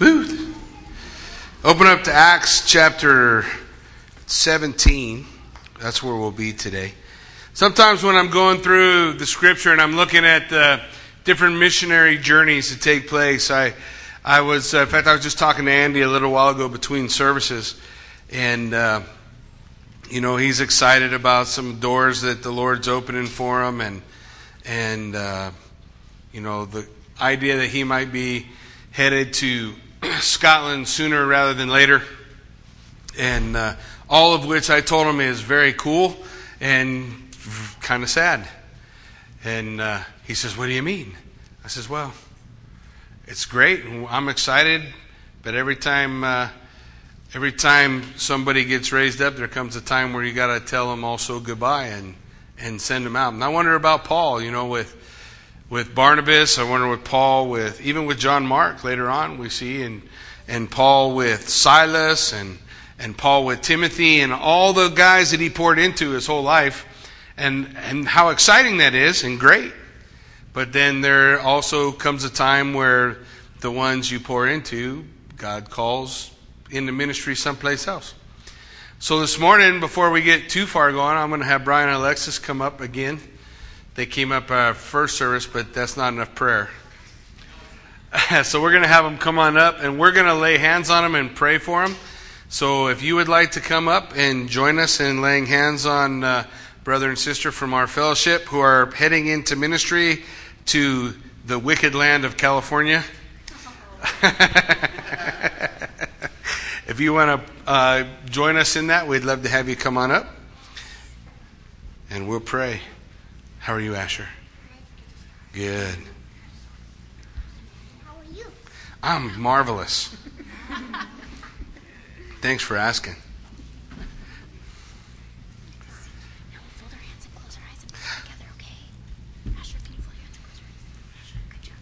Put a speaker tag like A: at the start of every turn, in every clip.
A: Woo. Open up to Acts chapter 17. That's where we'll be today. Sometimes when I'm going through the scripture and I'm looking at the different missionary journeys that take place, I, I was, uh, in fact, I was just talking to Andy a little while ago between services, and, uh, you know, he's excited about some doors that the Lord's opening for him, and, and, uh, you know, the idea that he might be headed to Scotland sooner rather than later. And uh, all of which I told him is very cool and kind of sad. And uh, he says, What do you mean? I says, Well, it's great. I'm excited, but every time. Uh, every time somebody gets raised up, there comes a time where you got to tell them also goodbye and and send them out. And I wonder about Paul, you know, with with Barnabas. I wonder with Paul, with even with John Mark later on, we see, and and Paul with Silas, and and Paul with Timothy, and all the guys that he poured into his whole life, and and how exciting that is, and great. But then there also comes a time where the ones you pour into, God calls into ministry someplace else. So this morning, before we get too far going, I'm going to have Brian and Alexis come up again. They came up uh, first service, but that's not enough prayer. so we're going to have them come on up, and we're going to lay hands on them and pray for them. So if you would like to come up and join us in laying hands on uh, brother and sister from our fellowship who are heading into ministry to the wicked land of California. if you want to uh, join us in that, we'd love to have you come on up and we'll pray. How are you, Asher? Good.
B: How are you?
A: I'm marvelous. Thanks for asking.
B: Fold our hands and close our eyes and pray together, okay? Asher, can you fold your hands and close your eyes? Good job.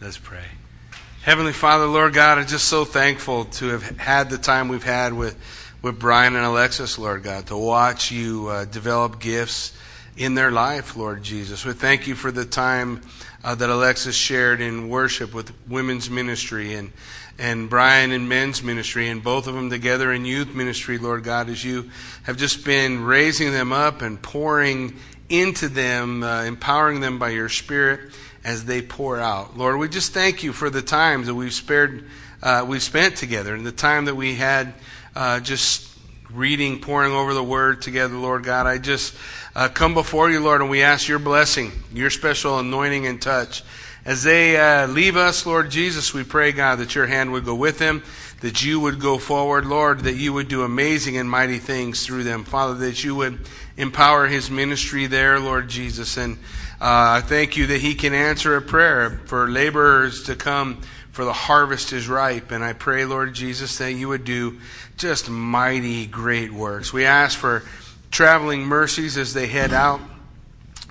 A: Let's pray. Heavenly Father, Lord God, I'm just so thankful to have had the time we've had with, with Brian and Alexis, Lord God, to watch you uh, develop gifts in their life, Lord Jesus. We thank you for the time uh, that Alexis shared in worship with women's ministry and and Brian in men's ministry and both of them together in youth ministry, Lord God, as you have just been raising them up and pouring into them, uh, empowering them by your Spirit as they pour out. Lord, we just thank you for the times that we've spared, uh, we've spent together and the time that we had uh, just reading, pouring over the Word together, Lord God. I just uh, come before you, Lord, and we ask your blessing, your special anointing and touch. As they uh, leave us, Lord Jesus, we pray, God, that your hand would go with them, that you would go forward, Lord, that you would do amazing and mighty things through them. Father, that you would empower his ministry there, Lord Jesus. And uh, I thank you that he can answer a prayer for laborers to come, for the harvest is ripe. And I pray, Lord Jesus, that you would do just mighty, great works. We ask for traveling mercies as they head out.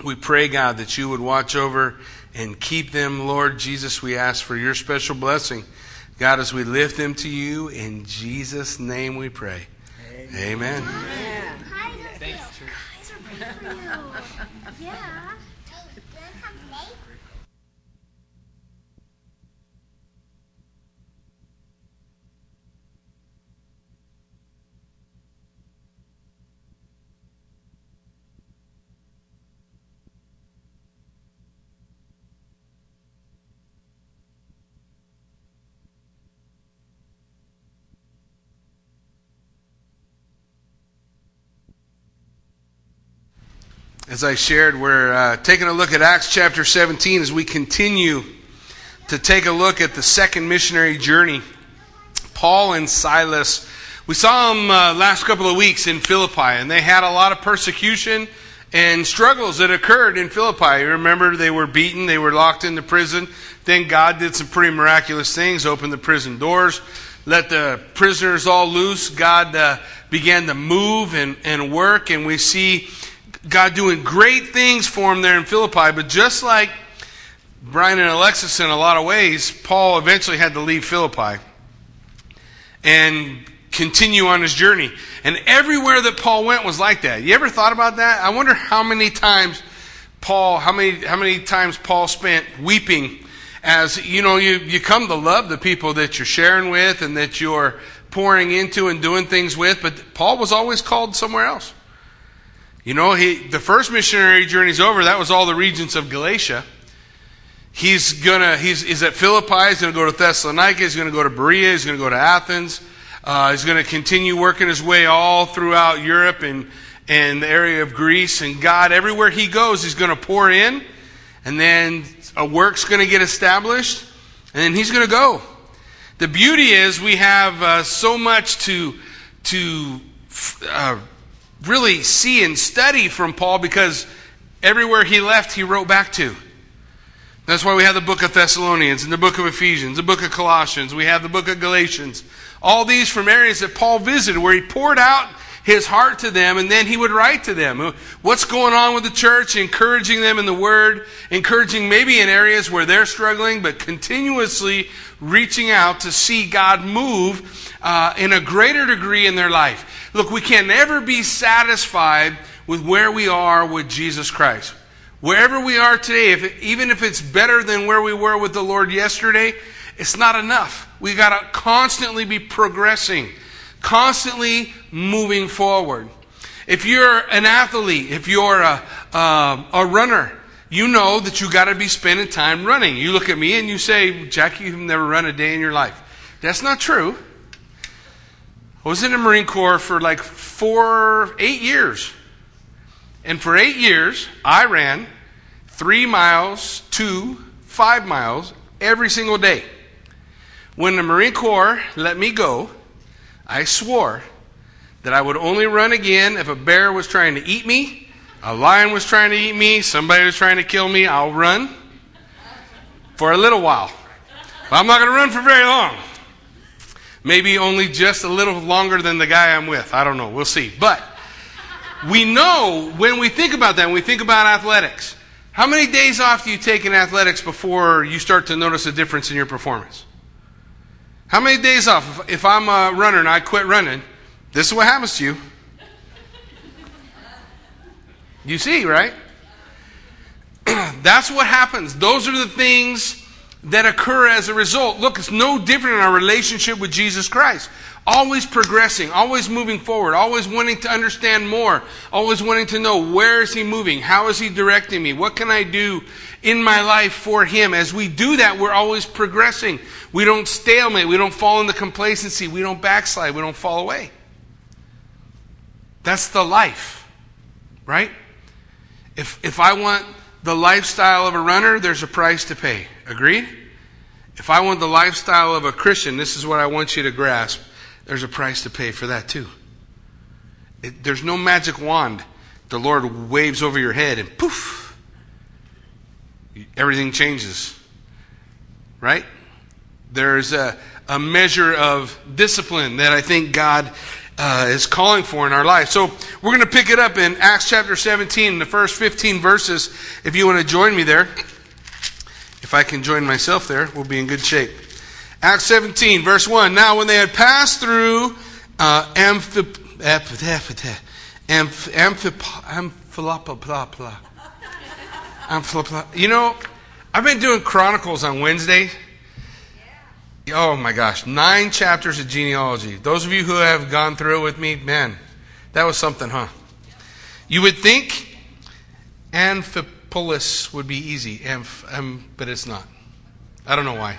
A: We pray, God, that you would watch over and keep them, Lord Jesus. We ask for your special blessing. God, as we lift them to you, in Jesus' name we pray. Amen.
B: Hi, Thanks, Guys are ready for you. yeah. Hey, do you want to come play?
A: As I shared, we're uh, taking a look at Acts chapter 17 as we continue to take a look at the second missionary journey. Paul and Silas. We saw them uh, last couple of weeks in Philippi, and they had a lot of persecution and struggles that occurred in Philippi. You remember they were beaten, they were locked into prison. Then God did some pretty miraculous things, opened the prison doors, let the prisoners all loose. God uh, began to move and, and work, and we see God doing great things for him there in Philippi. But just like Brian and Alexis in a lot of ways, Paul eventually had to leave Philippi and continue on his journey. And everywhere that Paul went was like that. You ever thought about that? I wonder how many times Paul, how many, how many times Paul spent weeping as you know, you, you come to love the people that you're sharing with and that you're pouring into and doing things with. But Paul was always called somewhere else. You know, he, the first missionary journey's over. That was all the regions of Galatia. He's gonna, he's, he's at Philippi. He's gonna go to Thessalonica. He's gonna go to Berea. He's gonna go to Athens. Uh, he's gonna continue working his way all throughout Europe and, and the area of Greece. And God, everywhere he goes, he's gonna pour in. And then a work's gonna get established. And then he's gonna go. The beauty is we have uh, so much to, to, uh, really see and study from Paul because everywhere he left, he wrote back to. That's why we have the book of Thessalonians and the book of Ephesians, the book of Colossians, we have the book of Galatians. All these from areas that Paul visited where he poured out his heart to them and then he would write to them. What's going on with the church, encouraging them in the word, encouraging maybe in areas where they're struggling, but continuously reaching out to see God move uh, in a greater degree in their life. Look, we can never be satisfied with where we are with Jesus Christ. Wherever we are today, if it, even if it's better than where we were with the Lord yesterday, it's not enough. We got to constantly be progressing, constantly moving forward. If you're an athlete, if you're a, uh, a runner, you know that you got to be spending time running. You look at me and you say, Jackie, you've never run a day in your life. That's not true. I was in the Marine Corps for like four, eight years. And for eight years, I ran three miles to five miles every single day. When the Marine Corps let me go, I swore that I would only run again if a bear was trying to eat me, a lion was trying to eat me, somebody was trying to kill me. I'll run for a little while. But I'm not going to run for very long. Maybe only just a little longer than the guy I'm with. I don't know. We'll see. But we know when we think about that, when we think about athletics, how many days off do you take in athletics before you start to notice a difference in your performance? How many days off? If, I'm a runner and I quit running, this is what happens to you. You see, right? That's what happens. Those are the things that occur as a result. Look, it's no different in our relationship with Jesus Christ. Always progressing, always moving forward, always wanting to understand more, always wanting to know where is he moving? How is he directing me? What can I do in my life for him? As we do that, we're always progressing. We don't stalemate, we don't fall into complacency, we don't backslide, we don't fall away. That's the life, right? If, if I want the lifestyle of a runner, there's a price to pay. Agreed? If I want the lifestyle of a Christian, this is what I want you to grasp. There's a price to pay for that too. It, there's no magic wand. The Lord waves over your head and poof, everything changes. Right? There's a, a measure of discipline that I think God uh, is calling for in our life. So we're going to pick it up in Acts chapter 17, the first 15 verses, if you want to join me there. If I can join myself there, we'll be in good shape. Acts 17, verse 1. Now, when they had passed through uh, Amphip, you know, I've been doing Chronicles on Wednesday. Oh my gosh, nine chapters of genealogy. Those of you who have gone through it with me, man, that was something, huh? You would think Amphipolis would be easy, Amph, um, but it's not. I don't know why.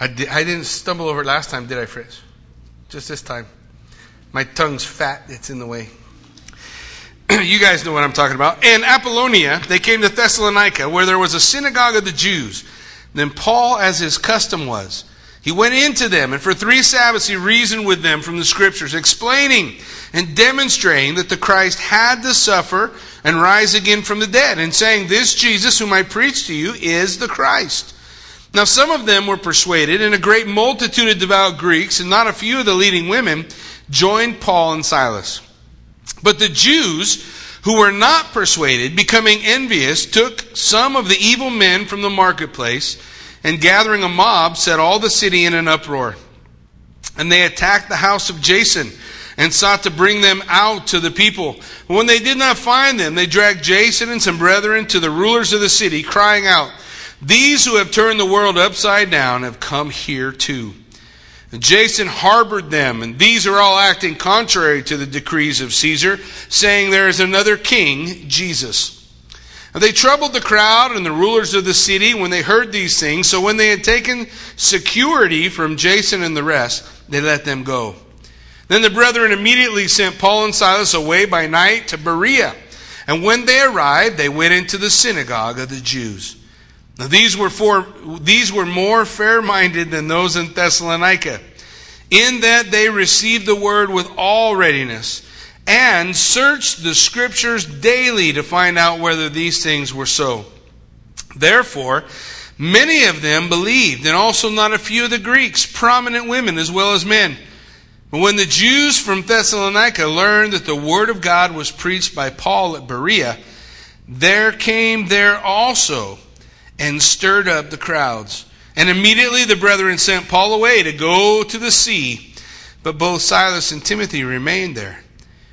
A: I, di- I didn't stumble over it last time, did I, Fritz? Just this time. My tongue's fat, it's in the way. you guys know what I'm talking about. In Apollonia, they came to Thessalonica, where there was a synagogue of the Jews. Then Paul, as his custom was, he went into them, and for three Sabbaths he reasoned with them from the Scriptures, explaining and demonstrating that the Christ had to suffer and rise again from the dead, and saying, This Jesus whom I preach to you is the Christ. Now some of them were persuaded, and a great multitude of devout Greeks, and not a few of the leading women, joined Paul and Silas. But the Jews, who were not persuaded, becoming envious, took some of the evil men from the marketplace, and gathering a mob, set all the city in an uproar. And they attacked the house of Jason and sought to bring them out to the people. But when they did not find them, they dragged Jason and some brethren to the rulers of the city, crying out, These who have turned the world upside down have come here too. Jason harbored them, and these are all acting contrary to the decrees of Caesar, saying there is another king, Jesus. And they troubled the crowd and the rulers of the city when they heard these things. So when they had taken security from Jason and the rest, they let them go. Then the brethren immediately sent Paul and Silas away by night to Berea. And when they arrived, they went into the synagogue of the Jews. Now these were, for, these were more fair minded than those in Thessalonica, in that they received the word with all readiness and searched the scriptures daily to find out whether these things were so. Therefore, many of them believed, and also not a few of the Greeks, prominent women as well as men. But when the Jews from Thessalonica learned that the word of God was preached by Paul at Berea, there came there also and stirred up the crowds. And immediately the brethren sent Paul away to go to the sea, but both Silas and Timothy remained there.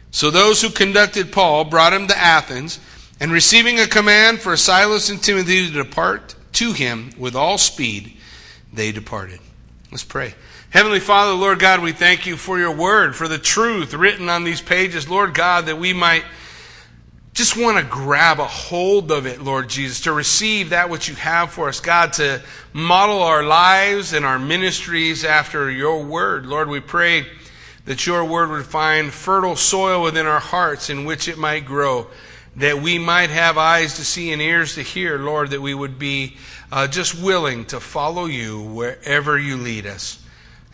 A: So those who conducted Paul brought him to Athens, and receiving a command for Silas and Timothy to depart to him with all speed, they departed. Let's pray. Heavenly Father, Lord God, we thank you for your word, for the truth written on these pages, Lord God, that we might just want to grab a hold of it, Lord Jesus, to receive that which you have for us, God, to model our lives and our ministries after your word. Lord, we pray that your word would find fertile soil within our hearts in which it might grow, that we might have eyes to see and ears to hear, Lord, that we would be uh, just willing to follow you wherever you lead us.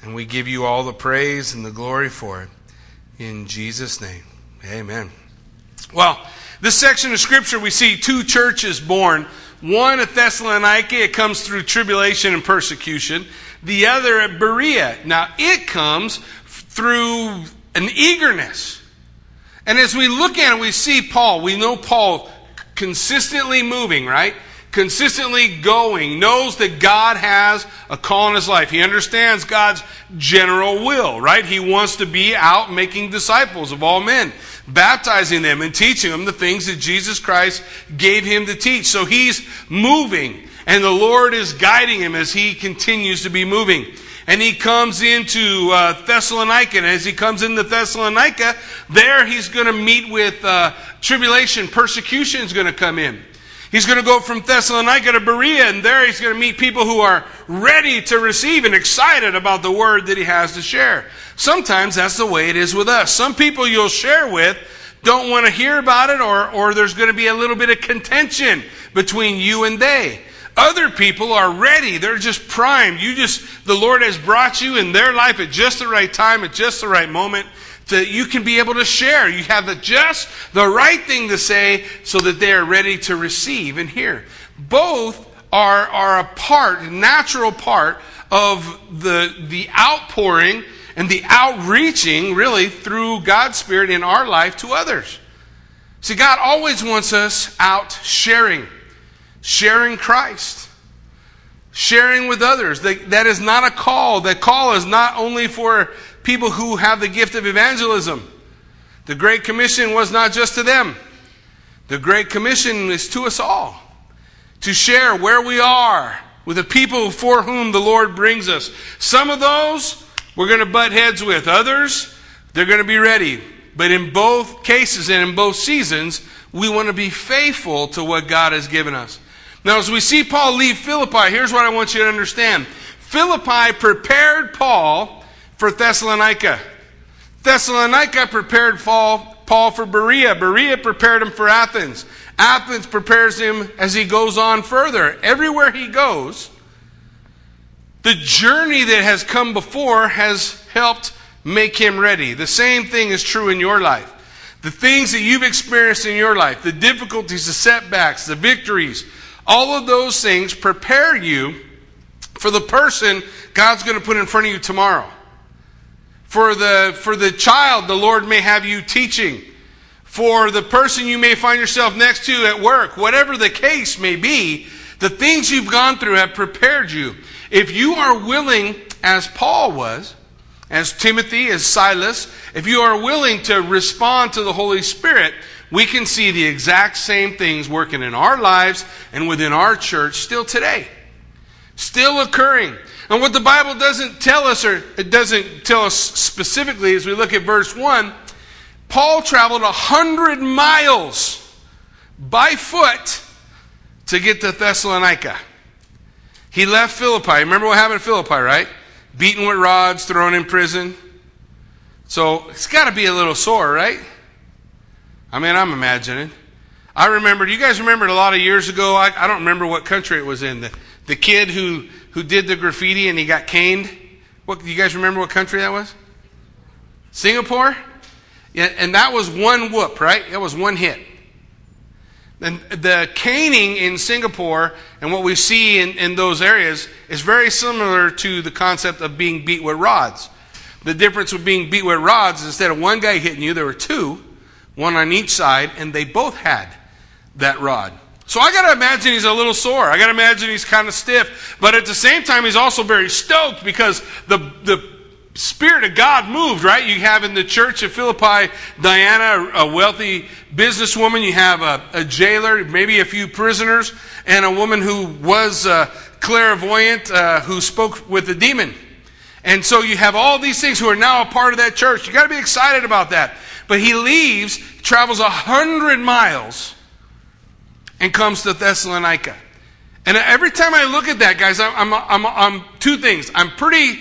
A: And we give you all the praise and the glory for it. In Jesus' name, amen. Well, this section of Scripture, we see two churches born. One at Thessalonica, it comes through tribulation and persecution. The other at Berea. Now, it comes through an eagerness. And as we look at it, we see Paul. We know Paul consistently moving, right? consistently going, knows that God has a call in his life. He understands God's general will, right? He wants to be out making disciples of all men, baptizing them and teaching them the things that Jesus Christ gave him to teach. So he's moving, and the Lord is guiding him as he continues to be moving. And he comes into uh, Thessalonica, and as he comes into Thessalonica, there he's going to meet with uh, tribulation, persecution is going to come in. He's going to go from Thessalonica to Berea, and there he's going to meet people who are ready to receive and excited about the word that he has to share. Sometimes that's the way it is with us. Some people you'll share with don't want to hear about it, or, or there's going to be a little bit of contention between you and they. Other people are ready. They're just primed. You just, the Lord has brought you in their life at just the right time, at just the right moment that you can be able to share. You have the just the right thing to say so that they are ready to receive and hear. Both are, are a part, natural part of the, the outpouring and the outreaching really through God's Spirit in our life to others. See, God always wants us out sharing, sharing Christ, sharing with others. That, that is not a call. That call is not only for people who have the gift of evangelism. The Great Commission was not just to them. The Great Commission is to us all. To share where we are with the people for whom the Lord brings us. Some of those we're going to butt heads with. Others, they're going to be ready. But in both cases and in both seasons, we want to be faithful to what God has given us. Now, as we see Paul leave Philippi, here's what I want you to understand. Philippi prepared Paul for Thessalonica. Thessalonica prepared Paul, Paul for Berea. Berea prepared him for Athens. Athens prepares him as he goes on further. Everywhere he goes, the journey that has come before has helped make him ready. The same thing is true in your life. The things that you've experienced in your life, the difficulties, the setbacks, the victories, all of those things prepare you for the person God's going to put in front of you tomorrow. For the, for the child, the Lord may have you teaching. For the person you may find yourself next to at work, whatever the case may be, the things you've gone through have prepared you. If you are willing, as Paul was, as Timothy, as Silas, if you are willing to respond to the Holy Spirit, we can see the exact same things working in our lives and within our church still today. Still occurring. And what the Bible doesn't tell us, or it doesn't tell us specifically as we look at verse 1, Paul traveled a hundred miles by foot to get to Thessalonica. He left Philippi. Remember what happened in Philippi, right? Beaten with rods, thrown in prison. So it's got to be a little sore, right? I mean, I'm imagining. I remember, you guys remember a lot of years ago? I, I don't remember what country it was in. The, the kid who, who did the graffiti and he got caned. What, do you guys remember what country that was? Singapore? Yeah, and that was one whoop, right? That was one hit. And the caning in Singapore and what we see in, in those areas is very similar to the concept of being beat with rods. The difference with being beat with rods instead of one guy hitting you, there were two, one on each side, and they both had that rod. So I got to imagine he's a little sore. I got to imagine he's kind of stiff. But at the same time, he's also very stoked because the, the Spirit of God moved, right? You have in the church of Philippi Diana, a wealthy businesswoman. You have a, a jailer, maybe a few prisoners, and a woman who was uh, clairvoyant uh, who spoke with a demon. And so you have all these things who are now a part of that church. You got to be excited about that. But he leaves, travels a hundred miles, and comes to Thessalonica. And every time I look at that, guys, I'm, I'm, I'm, I'm two things. I'm pretty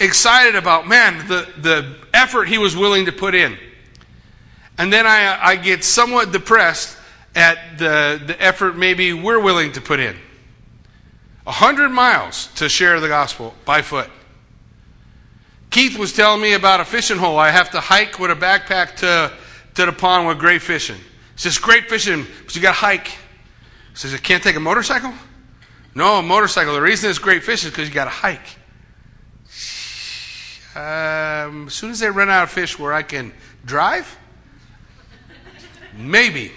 A: excited about, man, the, the effort he was willing to put in. And then I, I get somewhat depressed at the, the effort maybe we're willing to put in. A hundred miles to share the gospel by foot. Keith was telling me about a fishing hole. I have to hike with a backpack to, to the pond with great fishing. He says, great fishing, but you got to hike. Says, I can't take a motorcycle? No, a motorcycle. The reason it's great fishing is because you got to hike. Um, as soon as they run out of fish where I can drive, maybe.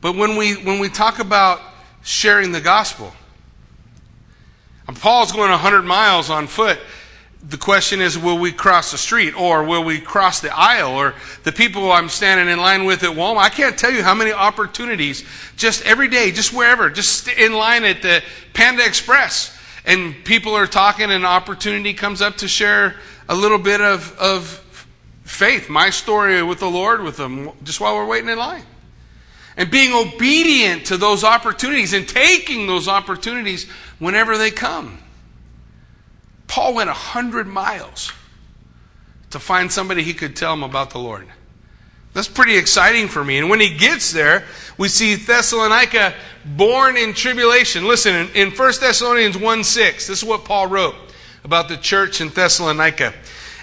A: But when we when we talk about sharing the gospel, and Paul's going 100 miles on foot. The question is, will we cross the street or will we cross the aisle or the people I'm standing in line with at Walmart? I can't tell you how many opportunities just every day, just wherever, just in line at the Panda Express and people are talking, and opportunity comes up to share a little bit of, of faith, my story with the Lord with them, just while we're waiting in line. And being obedient to those opportunities and taking those opportunities whenever they come. Paul went a hundred miles to find somebody he could tell him about the Lord. That's pretty exciting for me. And when he gets there, we see Thessalonica born in tribulation. Listen, in, in 1 Thessalonians 1 6, this is what Paul wrote about the church in Thessalonica.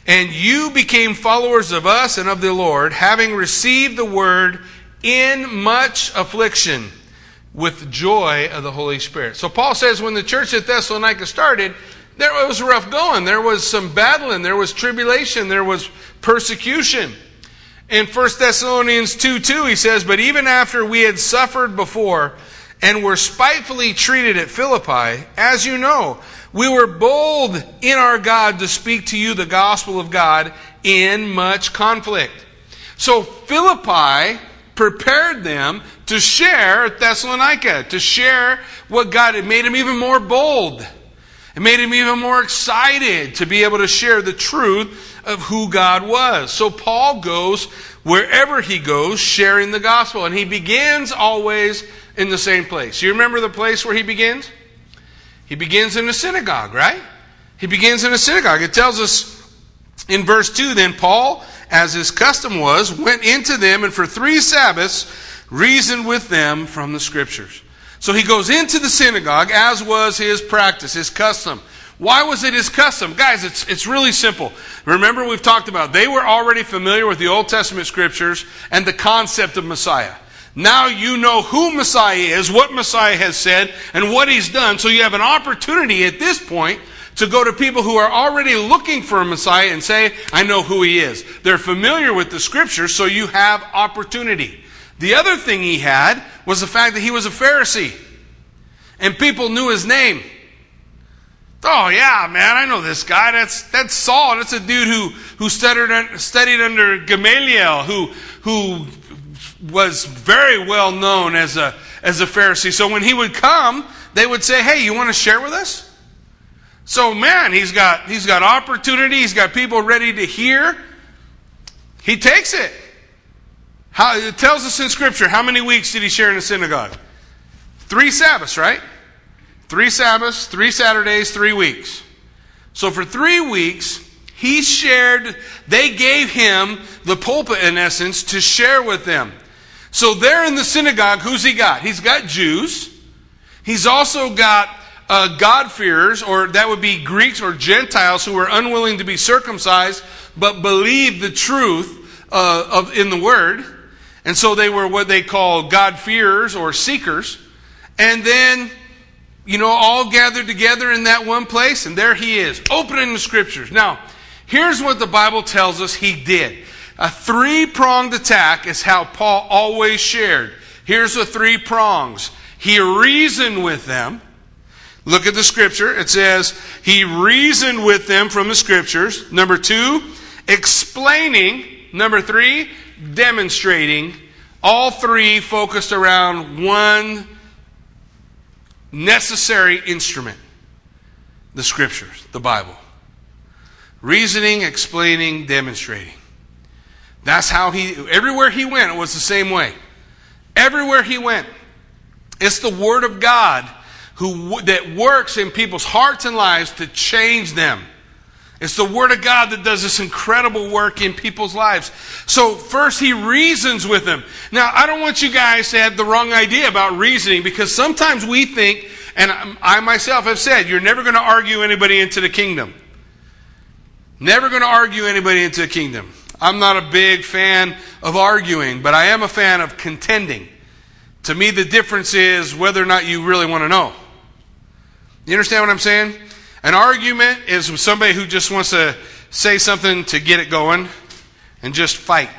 A: And you became followers of us and of the Lord, having received the word in much affliction with joy of the Holy Spirit. So Paul says when the church at Thessalonica started, there was rough going. There was some battling. There was tribulation. There was persecution. In 1 Thessalonians 2 2, he says, But even after we had suffered before and were spitefully treated at Philippi, as you know, we were bold in our God to speak to you the gospel of God in much conflict. So Philippi prepared them to share Thessalonica, to share what God had made them even more bold. It made him even more excited to be able to share the truth of who God was. So Paul goes wherever he goes sharing the gospel. And he begins always in the same place. You remember the place where he begins? He begins in the synagogue, right? He begins in a synagogue. It tells us in verse 2 then Paul, as his custom was, went into them and for three Sabbaths reasoned with them from the scriptures. So he goes into the synagogue as was his practice, his custom. Why was it his custom? Guys, it's, it's really simple. Remember, we've talked about they were already familiar with the Old Testament scriptures and the concept of Messiah. Now you know who Messiah is, what Messiah has said, and what he's done. So you have an opportunity at this point to go to people who are already looking for a Messiah and say, I know who he is. They're familiar with the scriptures, so you have opportunity. The other thing he had was the fact that he was a Pharisee. And people knew his name. Oh yeah, man, I know this guy. That's that's Saul. That's a dude who who studied studied under Gamaliel, who who was very well known as a as a Pharisee. So when he would come, they would say, "Hey, you want to share with us?" So man, he's got he's got opportunity. He's got people ready to hear. He takes it. How, it tells us in Scripture how many weeks did he share in the synagogue? Three Sabbaths, right? Three Sabbaths, three Saturdays, three weeks. So for three weeks, he shared, they gave him the pulpit in essence to share with them. So there in the synagogue, who's he got? He's got Jews. He's also got uh, God-fearers, or that would be Greeks or Gentiles who were unwilling to be circumcised but believed the truth uh, of, in the Word. And so they were what they call God-fearers or seekers. And then, you know, all gathered together in that one place, and there he is, opening the Scriptures. Now, here's what the Bible tells us he did. A three pronged attack is how Paul always shared. Here's the three prongs. He reasoned with them. Look at the scripture. It says, He reasoned with them from the scriptures. Number two, explaining. Number three, demonstrating. All three focused around one necessary instrument the scriptures, the Bible. Reasoning, explaining, demonstrating. That's how he, everywhere he went, it was the same way. Everywhere he went. It's the Word of God who, that works in people's hearts and lives to change them. It's the Word of God that does this incredible work in people's lives. So, first, he reasons with them. Now, I don't want you guys to have the wrong idea about reasoning because sometimes we think, and I myself have said, you're never going to argue anybody into the kingdom. Never going to argue anybody into the kingdom. I'm not a big fan of arguing, but I am a fan of contending. To me, the difference is whether or not you really want to know. You understand what I'm saying? An argument is somebody who just wants to say something to get it going and just fight.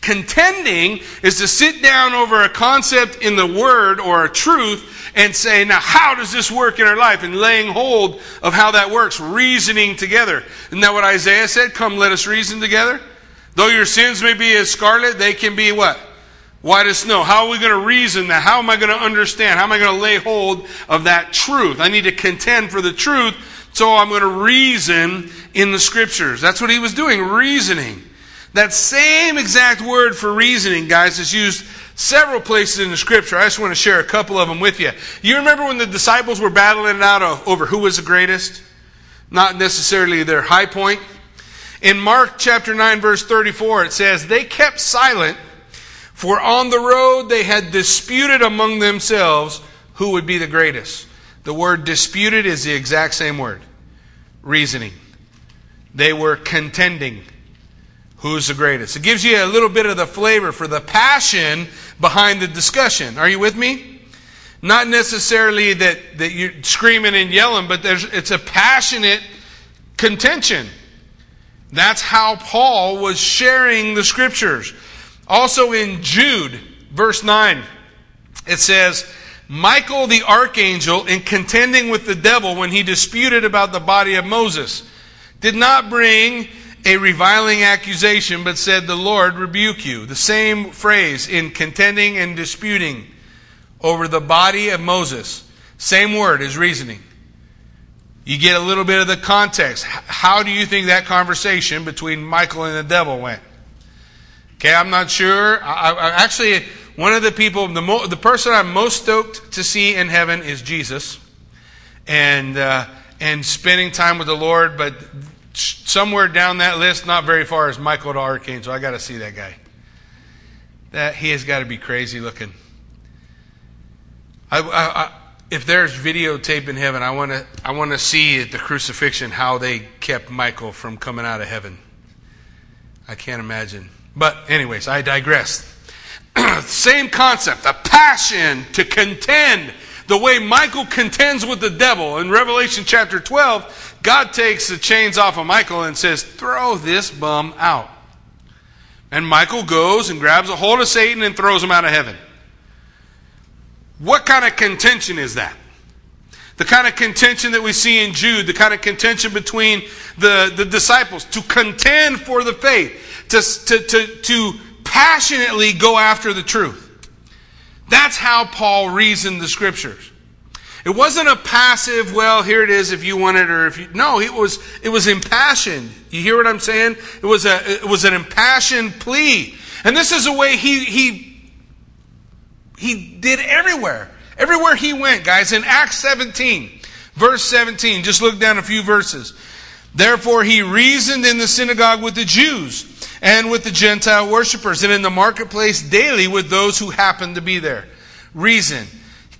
A: Contending is to sit down over a concept in the Word or a truth and say, now how does this work in our life? And laying hold of how that works, reasoning together. Isn't that what Isaiah said? Come, let us reason together. Though your sins may be as scarlet, they can be what? White as snow. How are we going to reason that? How am I going to understand? How am I going to lay hold of that truth? I need to contend for the truth so I'm going to reason in the scriptures. That's what he was doing, reasoning. That same exact word for reasoning, guys, is used several places in the scripture. I just want to share a couple of them with you. You remember when the disciples were battling it out over who was the greatest? Not necessarily their high point. In Mark chapter 9, verse 34, it says, They kept silent, for on the road they had disputed among themselves who would be the greatest. The word disputed is the exact same word reasoning. They were contending. Who's the greatest? It gives you a little bit of the flavor for the passion behind the discussion. Are you with me? Not necessarily that, that you're screaming and yelling, but it's a passionate contention. That's how Paul was sharing the scriptures. Also in Jude, verse 9, it says, Michael the archangel, in contending with the devil when he disputed about the body of Moses, did not bring a reviling accusation, but said, The Lord rebuke you. The same phrase in contending and disputing over the body of Moses. Same word as reasoning. You get a little bit of the context. How do you think that conversation between Michael and the devil went? Okay, I'm not sure. I, I, actually, one of the people, the, mo- the person I'm most stoked to see in heaven is Jesus, and uh, and spending time with the Lord. But somewhere down that list, not very far, is Michael the Archangel. So I got to see that guy. That he has got to be crazy looking. I, I, if there's videotape in heaven, I want to I want to see at the crucifixion how they kept Michael from coming out of heaven. I can't imagine. But anyways, I digress. Same concept, a passion to contend. The way Michael contends with the devil in Revelation chapter 12, God takes the chains off of Michael and says, Throw this bum out. And Michael goes and grabs a hold of Satan and throws him out of heaven. What kind of contention is that? The kind of contention that we see in Jude, the kind of contention between the, the disciples to contend for the faith, to, to, to, to passionately go after the truth. That's how Paul reasoned the scriptures. It wasn't a passive, well, here it is if you want it or if you, no, it was, it was impassioned. You hear what I'm saying? It was a, it was an impassioned plea. And this is a way he, he, he did everywhere. Everywhere he went, guys. In Acts 17, verse 17, just look down a few verses. Therefore he reasoned in the synagogue with the Jews and with the Gentile worshippers and in the marketplace daily with those who happened to be there. Reason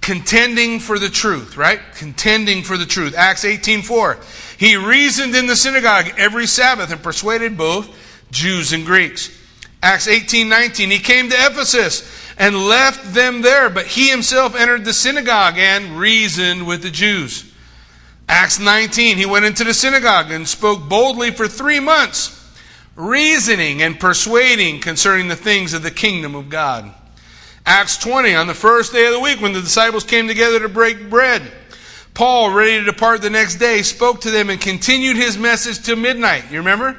A: contending for the truth, right? Contending for the truth. Acts 18:4. He reasoned in the synagogue every Sabbath and persuaded both Jews and Greeks. Acts 18:19. He came to Ephesus and left them there, but he himself entered the synagogue and reasoned with the Jews. Acts 19. He went into the synagogue and spoke boldly for 3 months, reasoning and persuading concerning the things of the kingdom of God. Acts 20, on the first day of the week, when the disciples came together to break bread, Paul, ready to depart the next day, spoke to them and continued his message till midnight. You remember?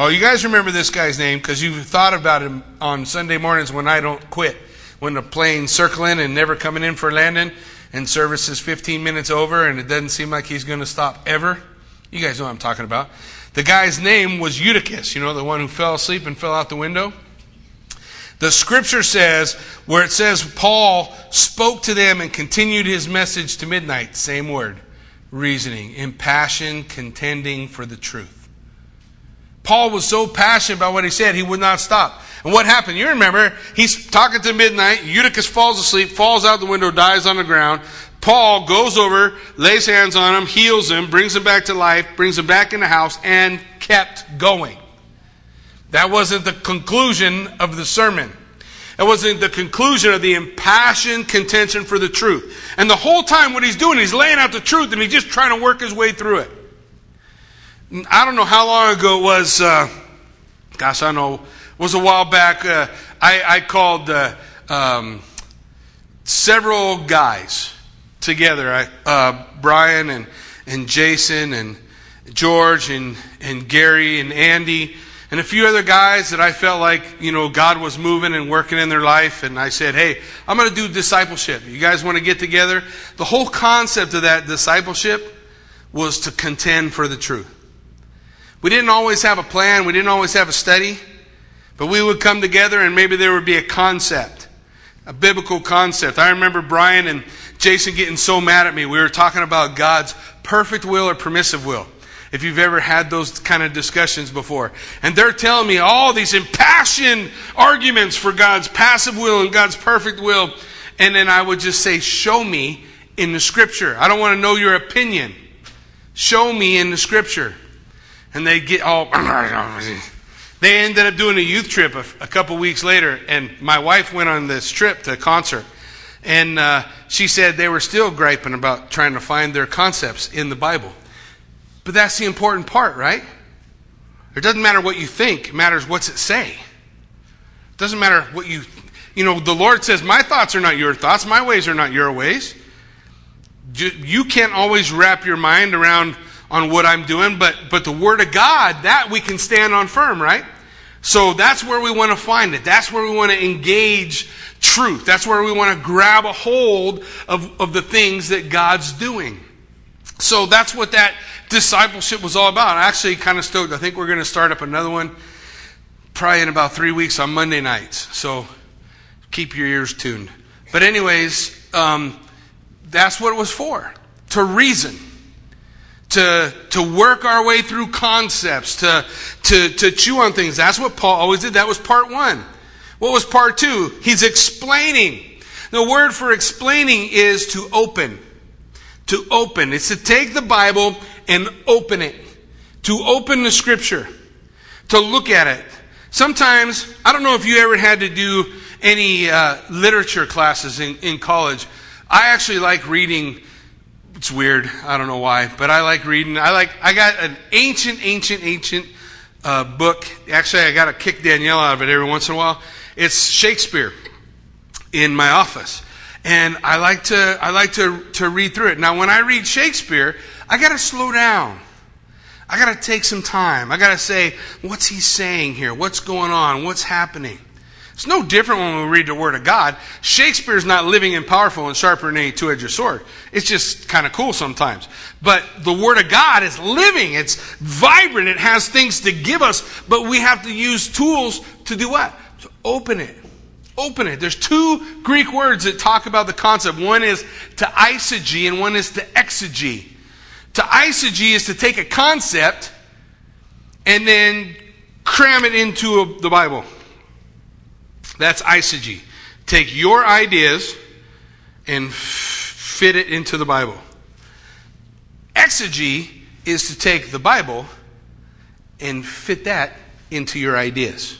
A: Oh, you guys remember this guy's name because you've thought about him on Sunday mornings when I don't quit. When the plane's circling and never coming in for landing, and service is 15 minutes over and it doesn't seem like he's going to stop ever. You guys know what I'm talking about. The guy's name was Eutychus, you know, the one who fell asleep and fell out the window. The scripture says, where it says Paul spoke to them and continued his message to midnight, same word, reasoning, impassioned, contending for the truth. Paul was so passionate about what he said, he would not stop. And what happened? You remember, he's talking to midnight, Eutychus falls asleep, falls out the window, dies on the ground. Paul goes over, lays hands on him, heals him, brings him back to life, brings him back in the house, and kept going. That wasn't the conclusion of the sermon. It wasn't the conclusion of the impassioned contention for the truth. And the whole time, what he's doing, he's laying out the truth and he's just trying to work his way through it. I don't know how long ago it was. Uh, gosh, I know. It was a while back. Uh, I, I, called uh, um, several guys together. I, uh, Brian and, and Jason and George and, and Gary and Andy and a few other guys that I felt like, you know, God was moving and working in their life. And I said, hey, I'm going to do discipleship. You guys want to get together? The whole concept of that discipleship was to contend for the truth. We didn't always have a plan. We didn't always have a study. But we would come together and maybe there would be a concept, a biblical concept. I remember Brian and Jason getting so mad at me. We were talking about God's perfect will or permissive will if you've ever had those kind of discussions before. And they're telling me all these impassioned arguments for God's passive will and God's perfect will. And then I would just say, Show me in the scripture. I don't want to know your opinion. Show me in the scripture. And they get all. they ended up doing a youth trip a, a couple weeks later, and my wife went on this trip to a concert. And uh, she said they were still griping about trying to find their concepts in the Bible. But that's the important part, right? It doesn't matter what you think, it matters what's it say. It doesn't matter what you, you know, the Lord says, My thoughts are not your thoughts, my ways are not your ways. You can't always wrap your mind around on what I'm doing, but, but the Word of God, that we can stand on firm, right? So that's where we want to find it. That's where we want to engage truth. That's where we want to grab a hold of, of the things that God's doing. So that's what that discipleship was all about. I'm actually kind of stoked. I think we're going to start up another one probably in about three weeks on Monday nights. So keep your ears tuned. But, anyways, um, that's what it was for to reason. To, to work our way through concepts, to, to, to chew on things. That's what Paul always did. That was part one. What was part two? He's explaining. The word for explaining is to open to open. It's to take the Bible and open it. To open the scripture. To look at it. Sometimes, I don't know if you ever had to do any uh, literature classes in, in college. I actually like reading. It's weird. I don't know why, but I like reading. I like. I got an ancient, ancient, ancient uh, book. Actually, I got to kick Danielle out of it every once in a while. It's Shakespeare in my office. And I like to, I like to, to read through it. Now, when I read Shakespeare, I got to slow down. I got to take some time. I got to say, what's he saying here? What's going on? What's happening? It's no different when we read the Word of God. Shakespeare's not living and powerful and sharper than any two edged sword. It's just kind of cool sometimes. But the Word of God is living, it's vibrant, it has things to give us, but we have to use tools to do what? To open it. Open it. There's two Greek words that talk about the concept. One is to eisege and one is to exege. To eisege is to take a concept and then cram it into a, the Bible. That's eisege. Take your ideas and fit it into the Bible. Exege is to take the Bible and fit that into your ideas.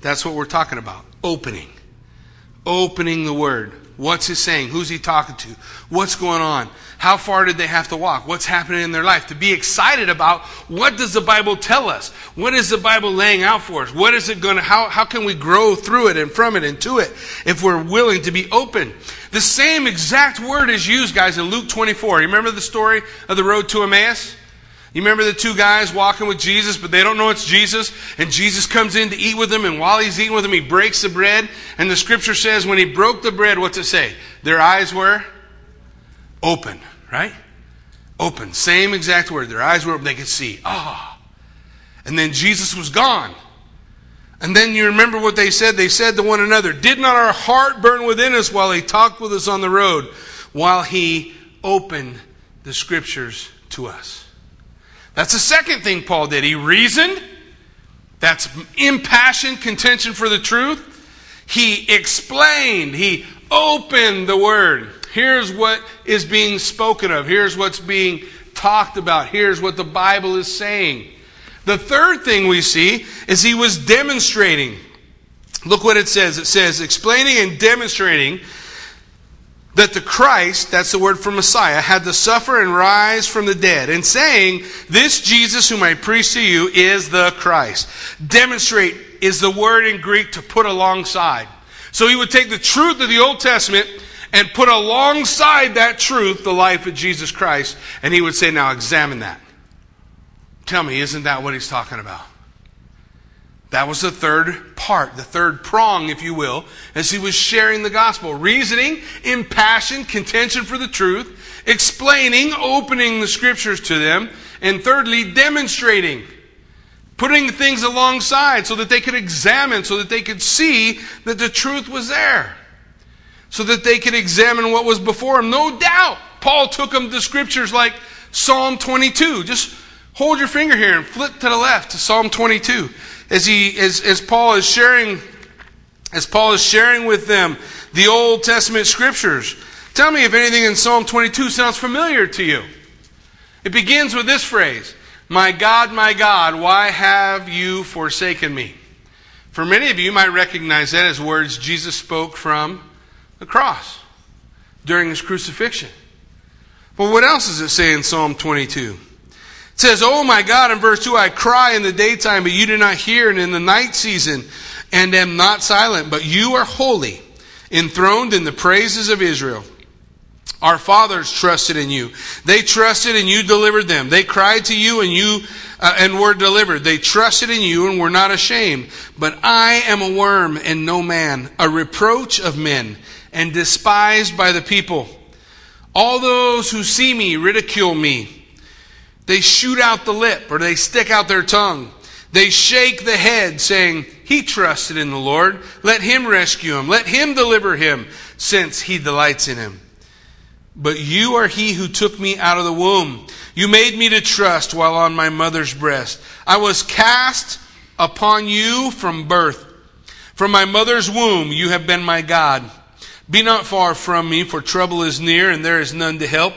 A: That's what we're talking about. Opening. Opening the Word. What's he saying? Who's he talking to? What's going on? How far did they have to walk? What's happening in their life? To be excited about what does the Bible tell us? What is the Bible laying out for us? What is it going to, how, how can we grow through it and from it and to it if we're willing to be open? The same exact word is used, guys, in Luke 24. You remember the story of the road to Emmaus? You remember the two guys walking with Jesus, but they don't know it's Jesus, and Jesus comes in to eat with them, and while he's eating with them, he breaks the bread, and the scripture says when he broke the bread, what's it say? Their eyes were open, right? Open. Same exact word. Their eyes were open. They could see. Ah. And then Jesus was gone. And then you remember what they said? They said to one another, Did not our heart burn within us while he talked with us on the road, while he opened the scriptures to us? That's the second thing Paul did. He reasoned. That's impassioned contention for the truth. He explained. He opened the word. Here's what is being spoken of. Here's what's being talked about. Here's what the Bible is saying. The third thing we see is he was demonstrating. Look what it says. It says, explaining and demonstrating that the Christ, that's the word for Messiah, had to suffer and rise from the dead, and saying, This Jesus whom I preach to you is the Christ. Demonstrate is the word in Greek to put alongside. So he would take the truth of the Old Testament and put alongside that truth the life of Jesus Christ, and he would say, Now examine that. Tell me, isn't that what he's talking about? That was the third part, the third prong, if you will, as he was sharing the gospel. Reasoning, impassioned, contention for the truth, explaining, opening the scriptures to them, and thirdly, demonstrating, putting things alongside so that they could examine, so that they could see that the truth was there, so that they could examine what was before them. No doubt, Paul took them to scriptures like Psalm 22. Just hold your finger here and flip to the left to Psalm 22 as he as, as Paul is sharing as Paul is sharing with them the Old Testament scriptures. Tell me if anything in Psalm 22 sounds familiar to you. It begins with this phrase, "My God, my God, why have you forsaken me?" For many of you might recognize that as words Jesus spoke from the cross during his crucifixion. But what else does it say in Psalm 22? It says, Oh my God, in verse 2, I cry in the daytime, but you do not hear, and in the night season, and am not silent, but you are holy, enthroned in the praises of Israel. Our fathers trusted in you. They trusted and you delivered them. They cried to you and you uh, and were delivered. They trusted in you and were not ashamed. But I am a worm and no man, a reproach of men and despised by the people. All those who see me ridicule me. They shoot out the lip or they stick out their tongue. They shake the head, saying, He trusted in the Lord. Let him rescue him. Let him deliver him, since he delights in him. But you are he who took me out of the womb. You made me to trust while on my mother's breast. I was cast upon you from birth. From my mother's womb, you have been my God. Be not far from me, for trouble is near, and there is none to help.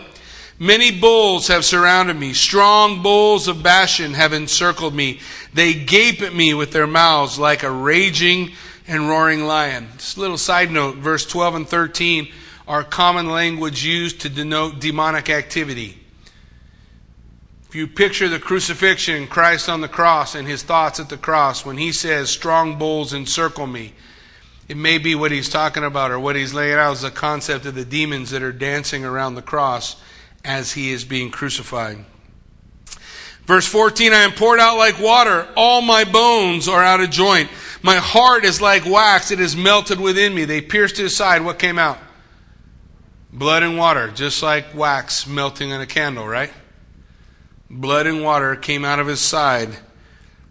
A: Many bulls have surrounded me. Strong bulls of Bashan have encircled me. They gape at me with their mouths like a raging and roaring lion. Just a little side note, verse 12 and 13 are common language used to denote demonic activity. If you picture the crucifixion, Christ on the cross and his thoughts at the cross, when he says, Strong bulls encircle me, It may be what he's talking about or what he's laying out is the concept of the demons that are dancing around the cross as he is being crucified. Verse 14, I am poured out like water. All my bones are out of joint. My heart is like wax. It is melted within me. They pierced his side. What came out? Blood and water, just like wax melting in a candle, right? Blood and water came out of his side.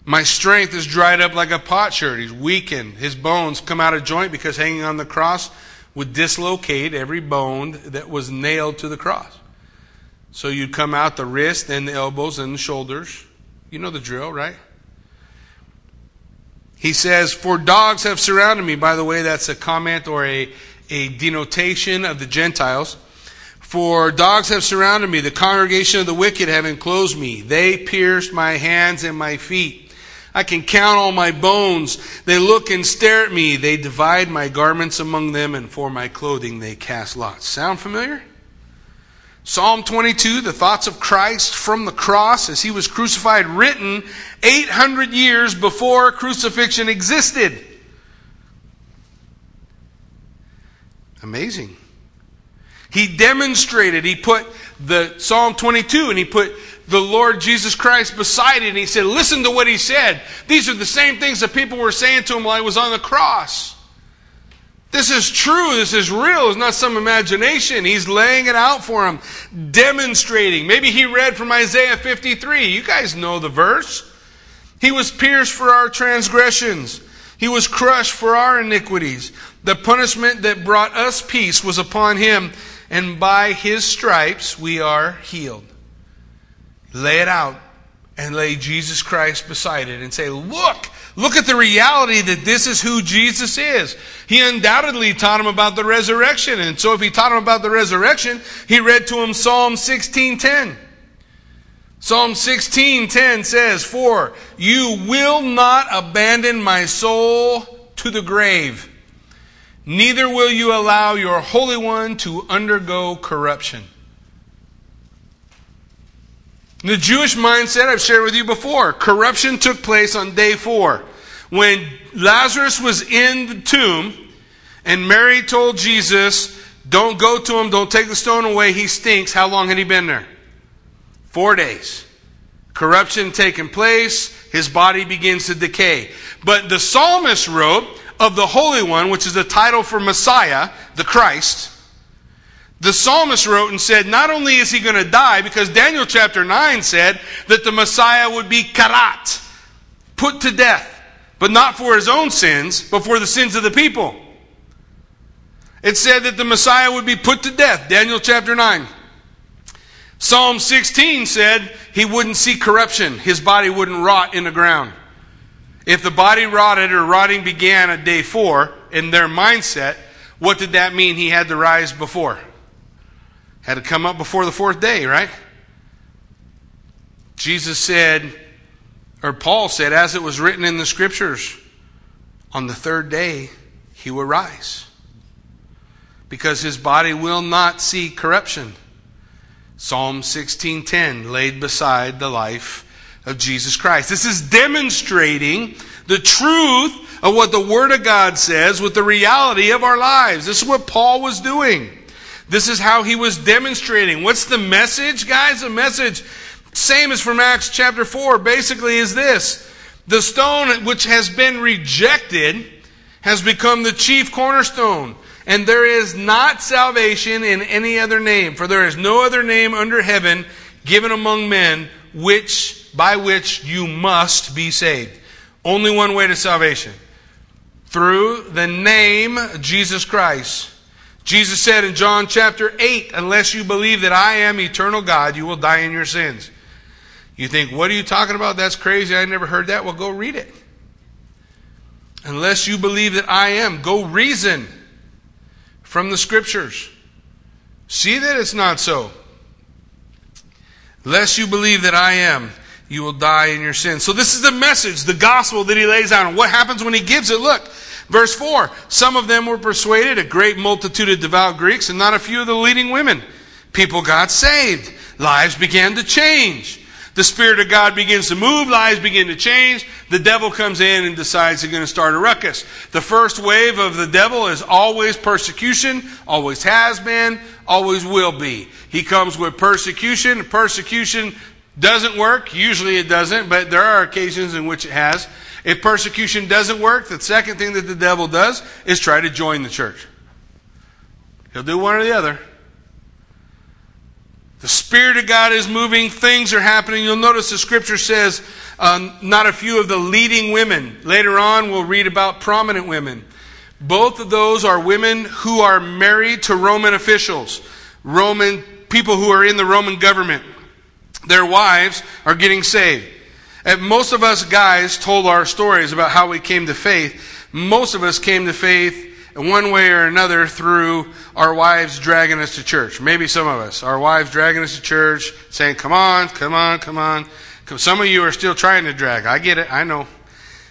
A: My strength is dried up like a potsherd. He's weakened. His bones come out of joint because hanging on the cross would dislocate every bone that was nailed to the cross. So you'd come out the wrist and the elbows and the shoulders. You know the drill, right? He says, For dogs have surrounded me. By the way, that's a comment or a, a denotation of the Gentiles. For dogs have surrounded me. The congregation of the wicked have enclosed me. They pierced my hands and my feet. I can count all my bones. They look and stare at me. They divide my garments among them, and for my clothing they cast lots. Sound familiar? Psalm 22, the thoughts of Christ from the cross as he was crucified, written 800 years before crucifixion existed. Amazing. He demonstrated, he put the Psalm 22 and he put the Lord Jesus Christ beside it and he said, Listen to what he said. These are the same things that people were saying to him while he was on the cross. This is true. This is real. It's not some imagination. He's laying it out for him, demonstrating. Maybe he read from Isaiah 53. You guys know the verse. He was pierced for our transgressions. He was crushed for our iniquities. The punishment that brought us peace was upon him, and by his stripes we are healed. Lay it out and lay Jesus Christ beside it and say, Look, Look at the reality that this is who Jesus is. He undoubtedly taught him about the resurrection. And so if he taught him about the resurrection, he read to him Psalm 16:10. Psalm 16:10 says, "For you will not abandon my soul to the grave, neither will you allow your holy one to undergo corruption." The Jewish mindset I've shared with you before. Corruption took place on day four. When Lazarus was in the tomb and Mary told Jesus, Don't go to him, don't take the stone away, he stinks. How long had he been there? Four days. Corruption taken place, his body begins to decay. But the psalmist wrote of the Holy One, which is the title for Messiah, the Christ. The psalmist wrote and said, not only is he going to die, because Daniel chapter 9 said that the Messiah would be karat, put to death, but not for his own sins, but for the sins of the people. It said that the Messiah would be put to death, Daniel chapter 9. Psalm 16 said he wouldn't see corruption, his body wouldn't rot in the ground. If the body rotted or rotting began at day four, in their mindset, what did that mean he had to rise before? Had to come up before the fourth day, right? Jesus said, or Paul said, as it was written in the scriptures, on the third day he will rise. Because his body will not see corruption. Psalm 16:10 laid beside the life of Jesus Christ. This is demonstrating the truth of what the word of God says with the reality of our lives. This is what Paul was doing. This is how he was demonstrating. What's the message, guys? The message, same as from Acts chapter 4, basically is this. The stone which has been rejected has become the chief cornerstone. And there is not salvation in any other name, for there is no other name under heaven given among men which by which you must be saved. Only one way to salvation. Through the name Jesus Christ. Jesus said in John chapter 8, Unless you believe that I am eternal God, you will die in your sins. You think, What are you talking about? That's crazy. I never heard that. Well, go read it. Unless you believe that I am, go reason from the scriptures. See that it's not so. Unless you believe that I am, you will die in your sins. So, this is the message, the gospel that he lays out. And what happens when he gives it? Look, Verse 4 Some of them were persuaded, a great multitude of devout Greeks, and not a few of the leading women. People got saved. Lives began to change. The Spirit of God begins to move, lives begin to change. The devil comes in and decides he's going to start a ruckus. The first wave of the devil is always persecution, always has been, always will be. He comes with persecution. Persecution doesn't work. Usually it doesn't, but there are occasions in which it has. If persecution doesn't work, the second thing that the devil does is try to join the church. He'll do one or the other. The Spirit of God is moving, things are happening. You'll notice the scripture says um, not a few of the leading women. Later on, we'll read about prominent women. Both of those are women who are married to Roman officials, Roman people who are in the Roman government. Their wives are getting saved. And most of us guys told our stories about how we came to faith. Most of us came to faith in one way or another through our wives dragging us to church. Maybe some of us. Our wives dragging us to church, saying, Come on, come on, come on. Some of you are still trying to drag. I get it. I know.